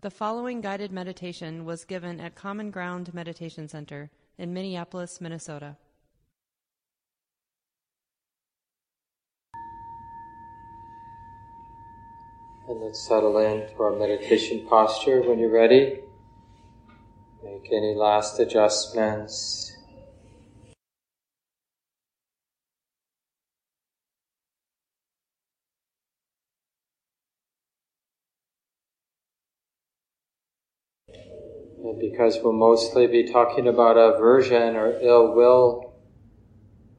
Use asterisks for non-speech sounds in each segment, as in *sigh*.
The following guided meditation was given at Common Ground Meditation Center in Minneapolis, Minnesota. And let's settle into our meditation posture when you're ready. Make any last adjustments. Because we'll mostly be talking about aversion or ill will,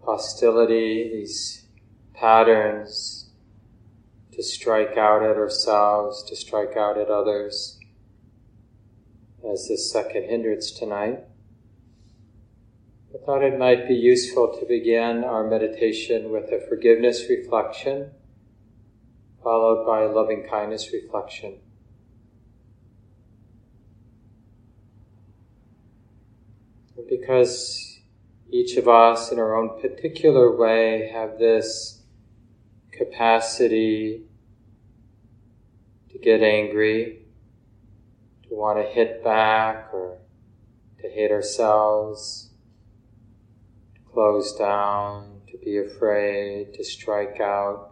hostility, these patterns to strike out at ourselves, to strike out at others, as the second hindrance tonight. I thought it might be useful to begin our meditation with a forgiveness reflection, followed by a loving kindness reflection. Because each of us in our own particular way have this capacity to get angry, to want to hit back or to hate ourselves, to close down, to be afraid, to strike out,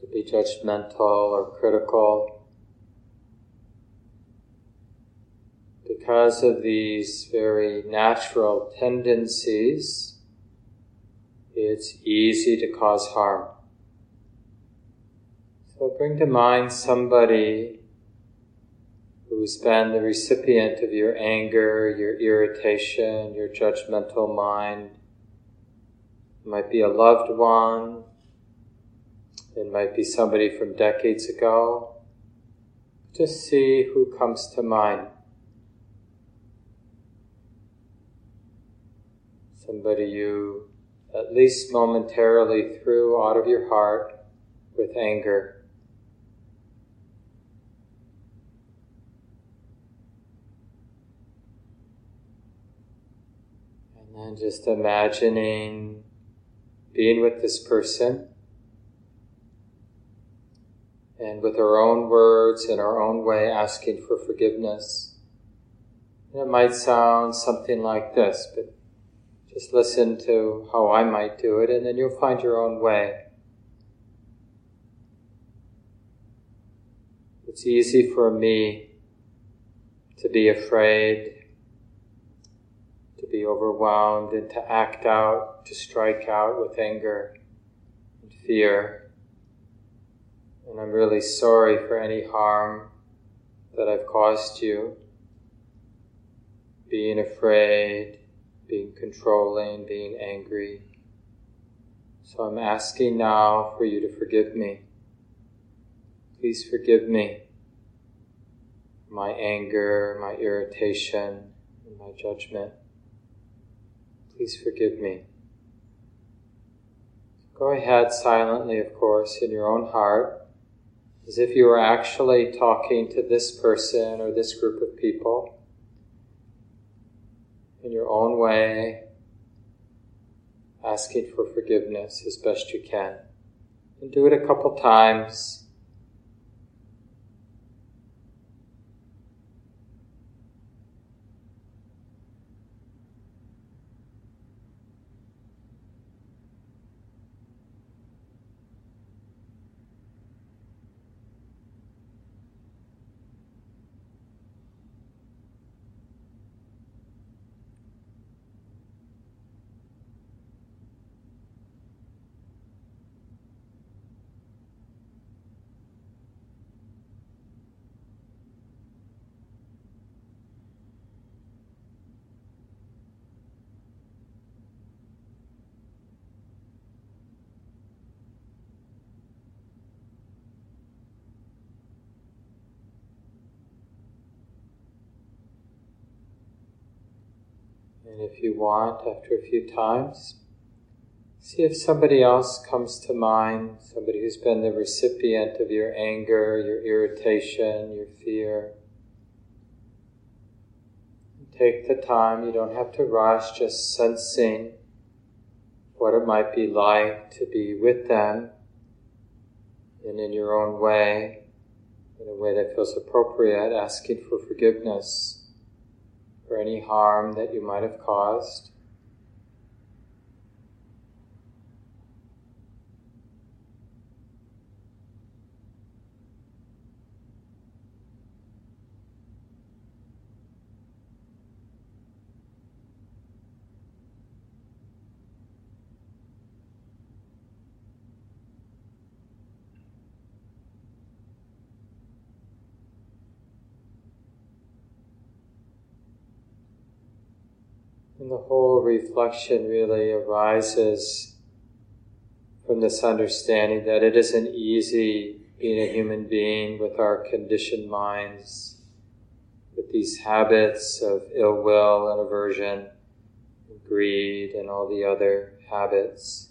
to be judgmental or critical. Because of these very natural tendencies, it's easy to cause harm. So bring to mind somebody who's been the recipient of your anger, your irritation, your judgmental mind. It might be a loved one. It might be somebody from decades ago. Just see who comes to mind. Somebody you at least momentarily threw out of your heart with anger. And then just imagining being with this person and with our own words in our own way asking for forgiveness. it might sound something like this, but just listen to how I might do it, and then you'll find your own way. It's easy for me to be afraid, to be overwhelmed, and to act out, to strike out with anger and fear. And I'm really sorry for any harm that I've caused you. Being afraid, being controlling, being angry. So I'm asking now for you to forgive me. Please forgive me my anger, my irritation, and my judgment. Please forgive me. Go ahead silently, of course, in your own heart, as if you were actually talking to this person or this group of people in your own way, asking for forgiveness as best you can. And do it a couple times And if you want, after a few times, see if somebody else comes to mind, somebody who's been the recipient of your anger, your irritation, your fear. Take the time, you don't have to rush, just sensing what it might be like to be with them And in your own way, in a way that feels appropriate, asking for forgiveness for any harm that you might have caused. And the whole reflection really arises from this understanding that it isn't easy being a human being with our conditioned minds, with these habits of ill will and aversion, and greed, and all the other habits.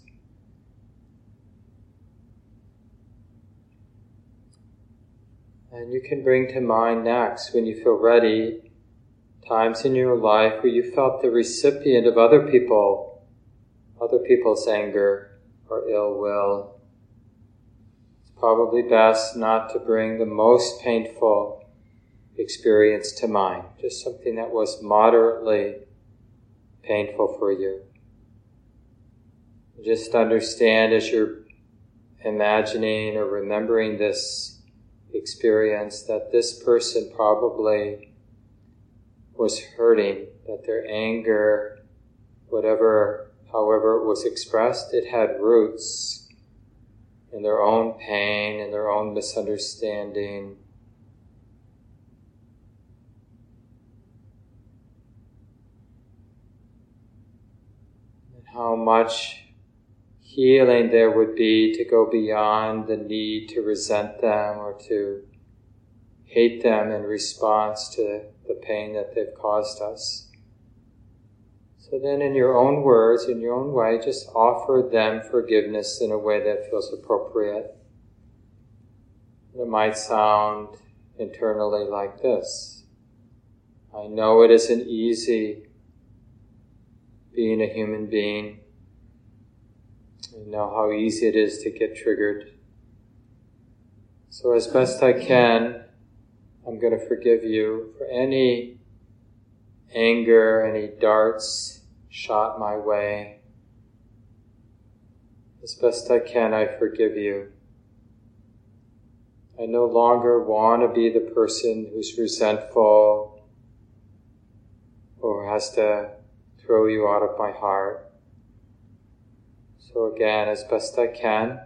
And you can bring to mind next, when you feel ready, times in your life where you felt the recipient of other people, other people's anger or ill will. It's probably best not to bring the most painful experience to mind, just something that was moderately painful for you. Just understand as you're imagining or remembering this experience that this person probably was hurting, that their anger, whatever, however it was expressed, it had roots in their own pain, in their own misunderstanding. And how much healing there would be to go beyond the need to resent them or to hate them in response to the pain that they've caused us. So then, in your own words, in your own way, just offer them forgiveness in a way that feels appropriate. It might sound internally like this I know it isn't easy being a human being. I know how easy it is to get triggered. So, as best I can, I'm going to forgive you for any anger, any darts shot my way. As best I can, I forgive you. I no longer want to be the person who's resentful or has to throw you out of my heart. So again, as best I can,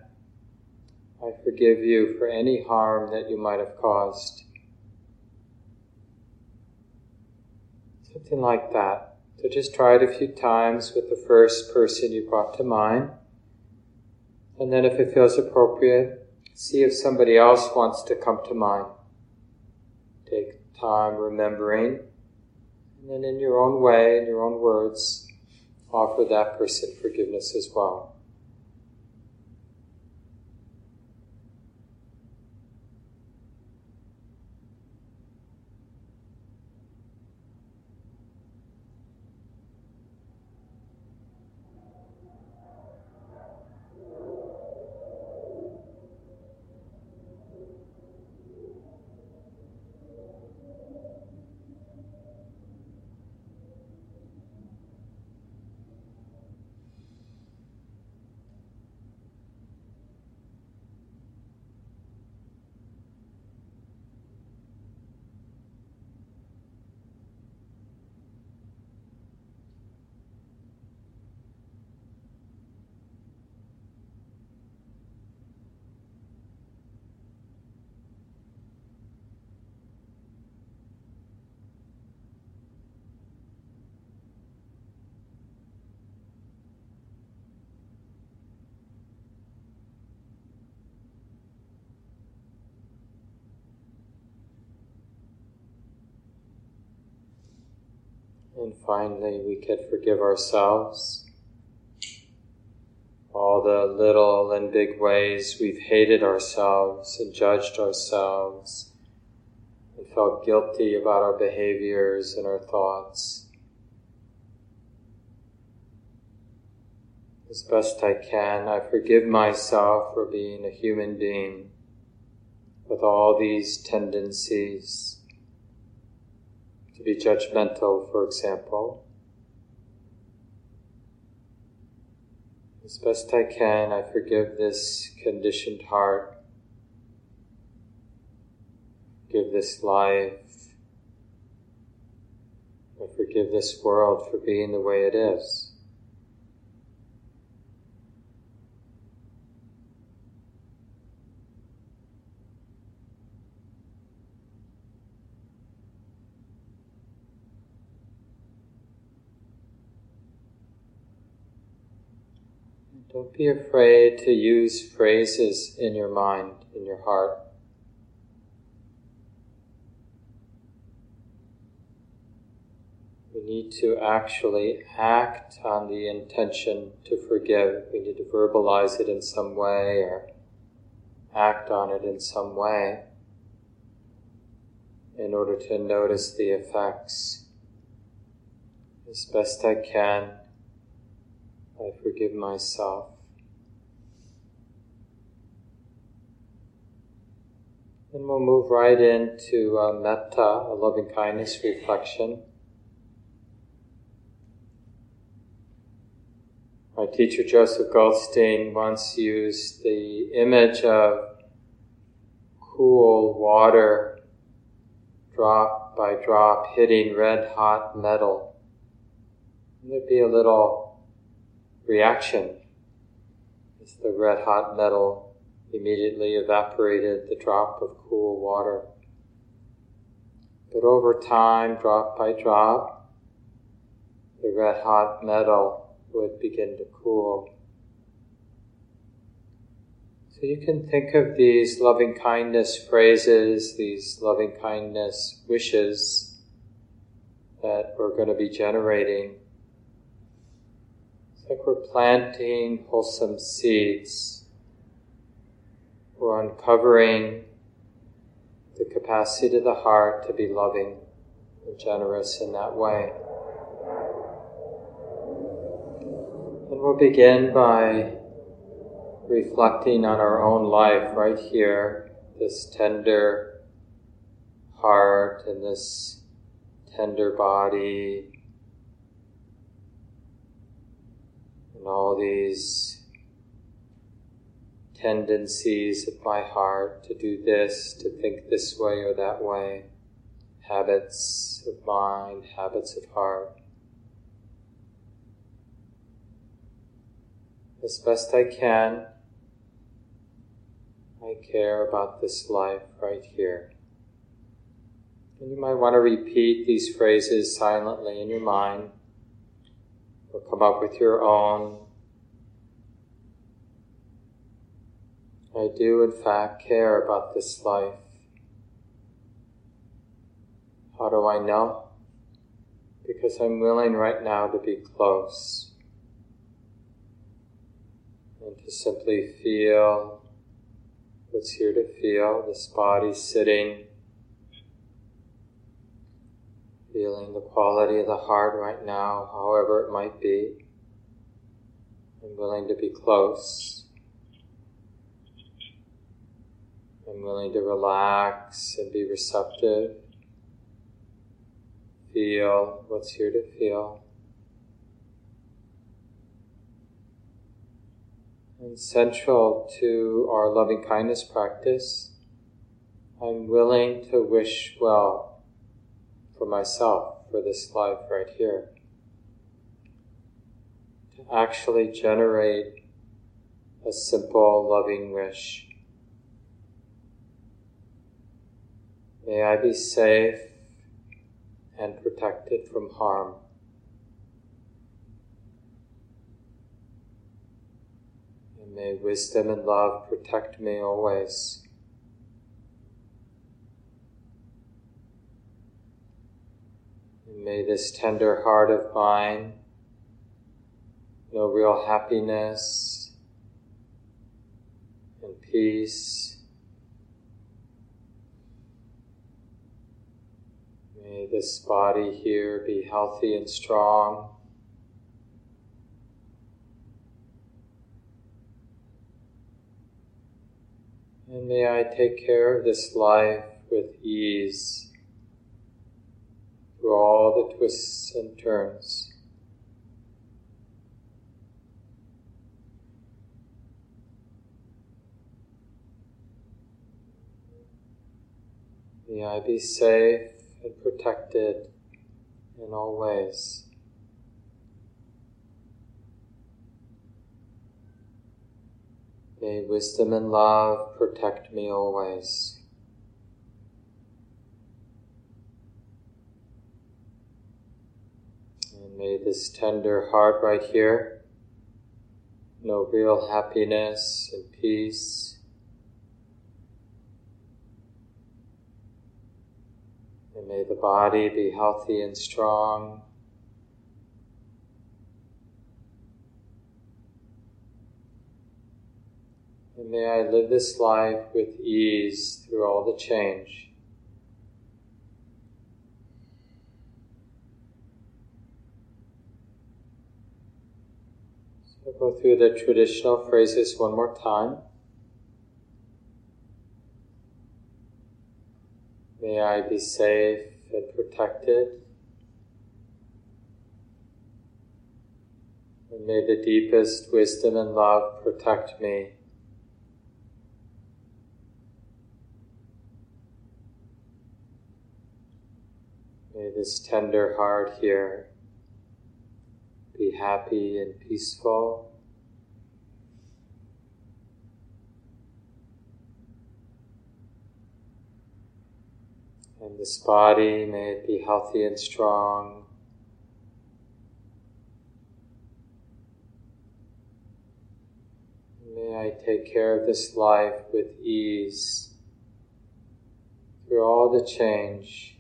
I forgive you for any harm that you might have caused. Something like that. So just try it a few times with the first person you brought to mind. And then if it feels appropriate, see if somebody else wants to come to mind. Take time remembering. And then in your own way, in your own words, offer that person forgiveness as well. And finally, we could forgive ourselves. All the little and big ways we've hated ourselves and judged ourselves and felt guilty about our behaviors and our thoughts. As best I can, I forgive myself for being a human being with all these tendencies be judgmental, for example. As best I can, I forgive this conditioned heart, give this life, I forgive this world for being the way it is. Don't be afraid to use phrases in your mind, in your heart. We need to actually act on the intention to forgive. We need to verbalize it in some way or act on it in some way in order to notice the effects as best I can I forgive myself. And we'll move right into uh, metta, a loving kindness reflection. My teacher Joseph Goldstein once used the image of cool water drop by drop hitting red hot metal. And there'd be a little reaction as the red hot metal immediately evaporated the drop of cool water. But over time, drop by drop, the red hot metal would begin to cool. So you can think of these loving kindness phrases, these loving kindness wishes that we're going to be generating it's like we're planting wholesome seeds. We're uncovering the capacity of the heart to be loving and generous in that way. And we'll begin by reflecting on our own life right here, this tender heart and this tender body and all these tendencies of my heart to do this, to think this way or that way, habits of mind, habits of heart. As best I can, I care about this life right here. And you might want to repeat these phrases silently in your mind or come up with your own. I do, in fact, care about this life. How do I know? Because I'm willing right now to be close and to simply feel what's here to feel this body sitting feeling the quality of the heart right now, however it might be. I'm willing to be close. I'm willing to relax and be receptive. Feel what's here to feel. And central to our loving kindness practice, I'm willing to wish well for myself for this life right here. To actually generate a simple, loving wish. May I be safe and protected from harm. And may wisdom and love protect me always. And May this tender heart of mine know real happiness and peace. May this body here be healthy and strong. And may I take care of this life with ease through all the twists and turns. May I be safe and protected in all ways. May wisdom and love protect me always. And may this tender heart right here know real happiness and peace. And may the body be healthy and strong. And may I live this life with ease through all the change. So go through the traditional phrases one more time. May I be safe and protected. And may the deepest wisdom and love protect me. May this tender heart here be happy and peaceful. And this body may it be healthy and strong. May I take care of this life with ease through all the change.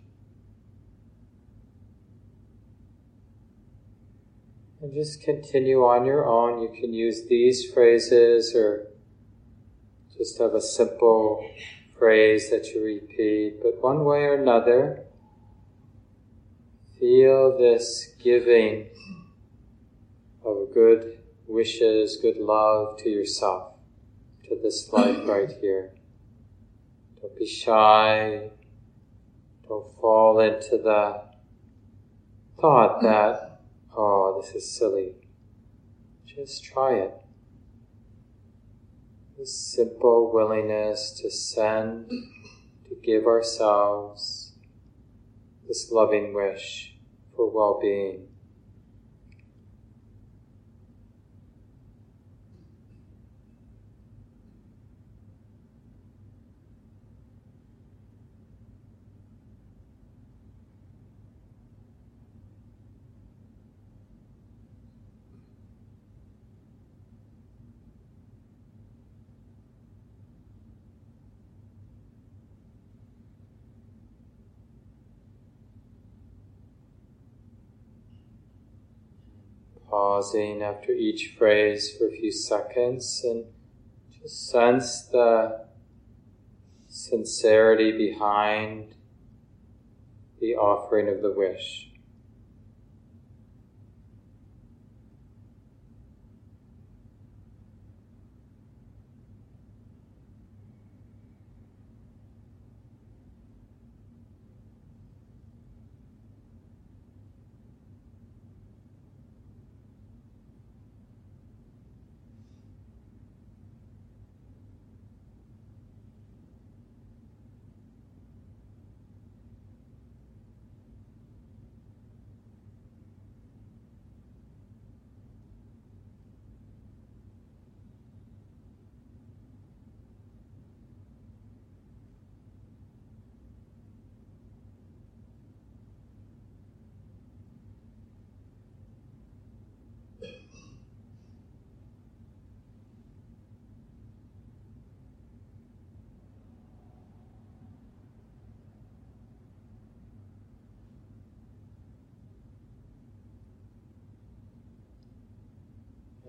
And just continue on your own. You can use these phrases or just have a simple phrase that you repeat, but one way or another, feel this giving of good wishes, good love to yourself, to this life *clears throat* right here. Don't be shy. Don't fall into the thought that, *clears throat* oh, this is silly. Just try it this simple willingness to send, to give ourselves this loving wish for well being. Pausing after each phrase for a few seconds and just sense the sincerity behind the offering of the wish.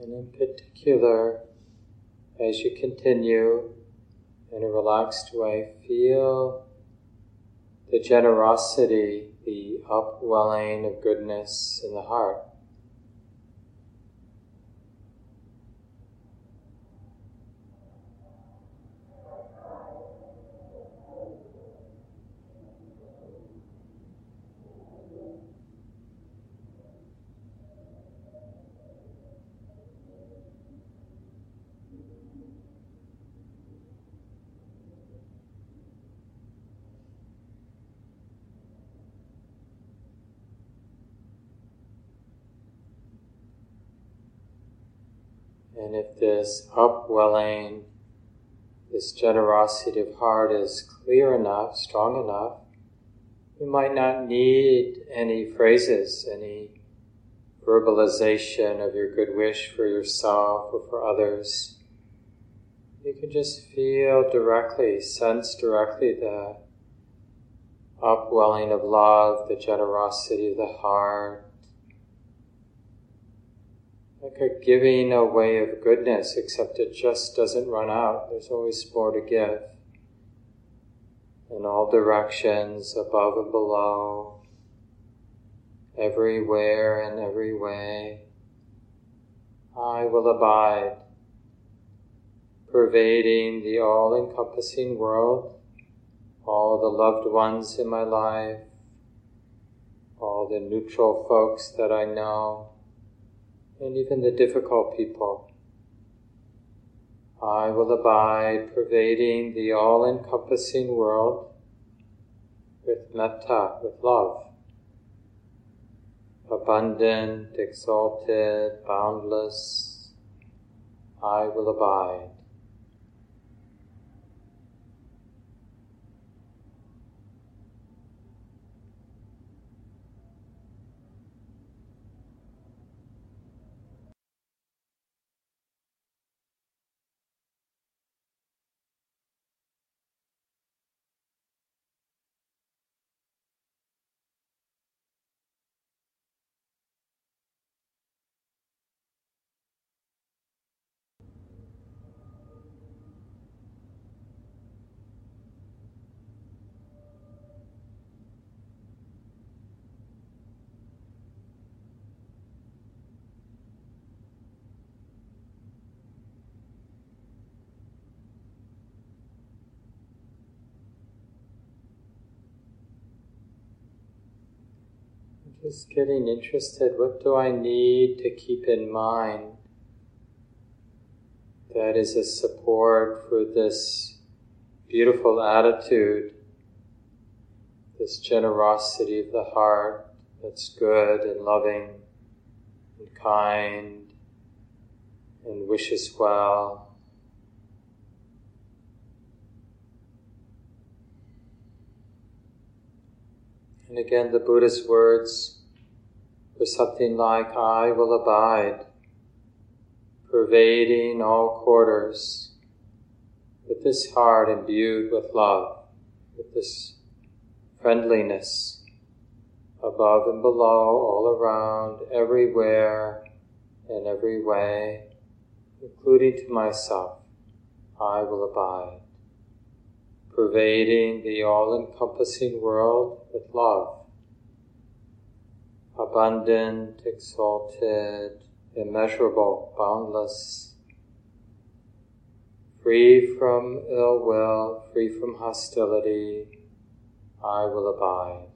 And in particular, as you continue in a relaxed way, feel the generosity, the upwelling of goodness in the heart. And if this upwelling, this generosity of heart is clear enough, strong enough, you might not need any phrases, any verbalization of your good wish for yourself or for others. You can just feel directly, sense directly the upwelling of love, the generosity of the heart, a giving away of goodness, except it just doesn't run out. There's always more to give. In all directions, above and below, everywhere and every way. I will abide, pervading the all encompassing world, all the loved ones in my life, all the neutral folks that I know, and even the difficult people. I will abide, pervading the all encompassing world with metta, with love abundant, exalted, boundless, I will abide. Just getting interested, what do I need to keep in mind that is a support for this beautiful attitude, this generosity of the heart that's good and loving and kind and wishes well. And again, the Buddha's words for something like, I will abide, pervading all quarters, with this heart imbued with love, with this friendliness above and below, all around, everywhere, in every way, including to myself, I will abide, pervading the all encompassing world with love abundant, exalted, immeasurable, boundless, free from ill will, free from hostility, I will abide.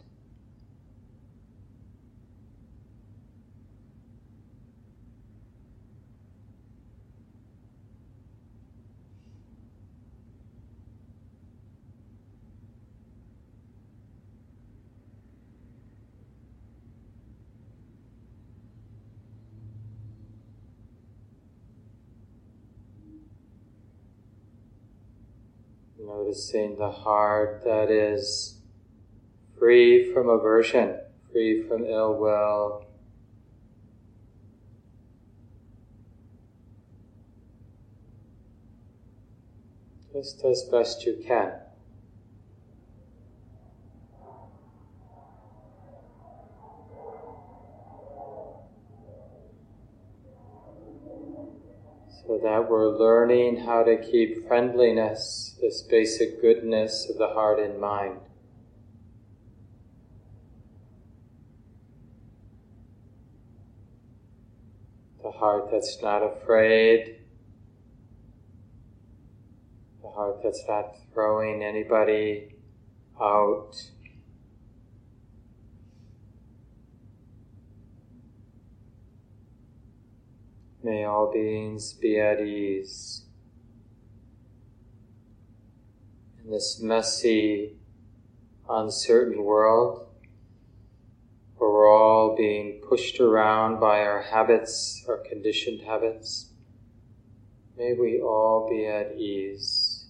Noticing the heart that is free from aversion, free from ill will. Just as best you can. So that we're learning how to keep friendliness, this basic goodness of the heart and mind. The heart that's not afraid, the heart that's not throwing anybody out. May all beings be at ease. In this messy, uncertain world, where we're all being pushed around by our habits, our conditioned habits, May we all be at ease.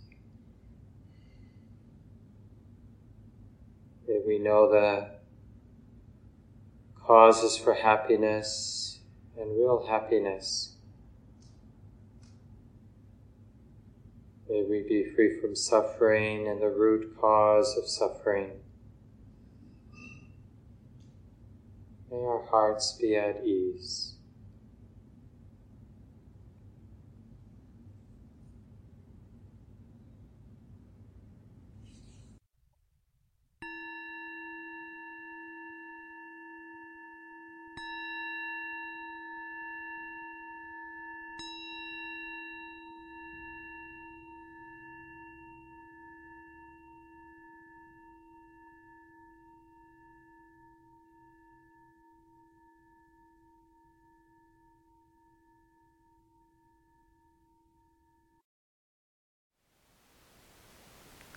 May we know the causes for happiness and real happiness. May we be free from suffering and the root cause of suffering. May our hearts be at ease.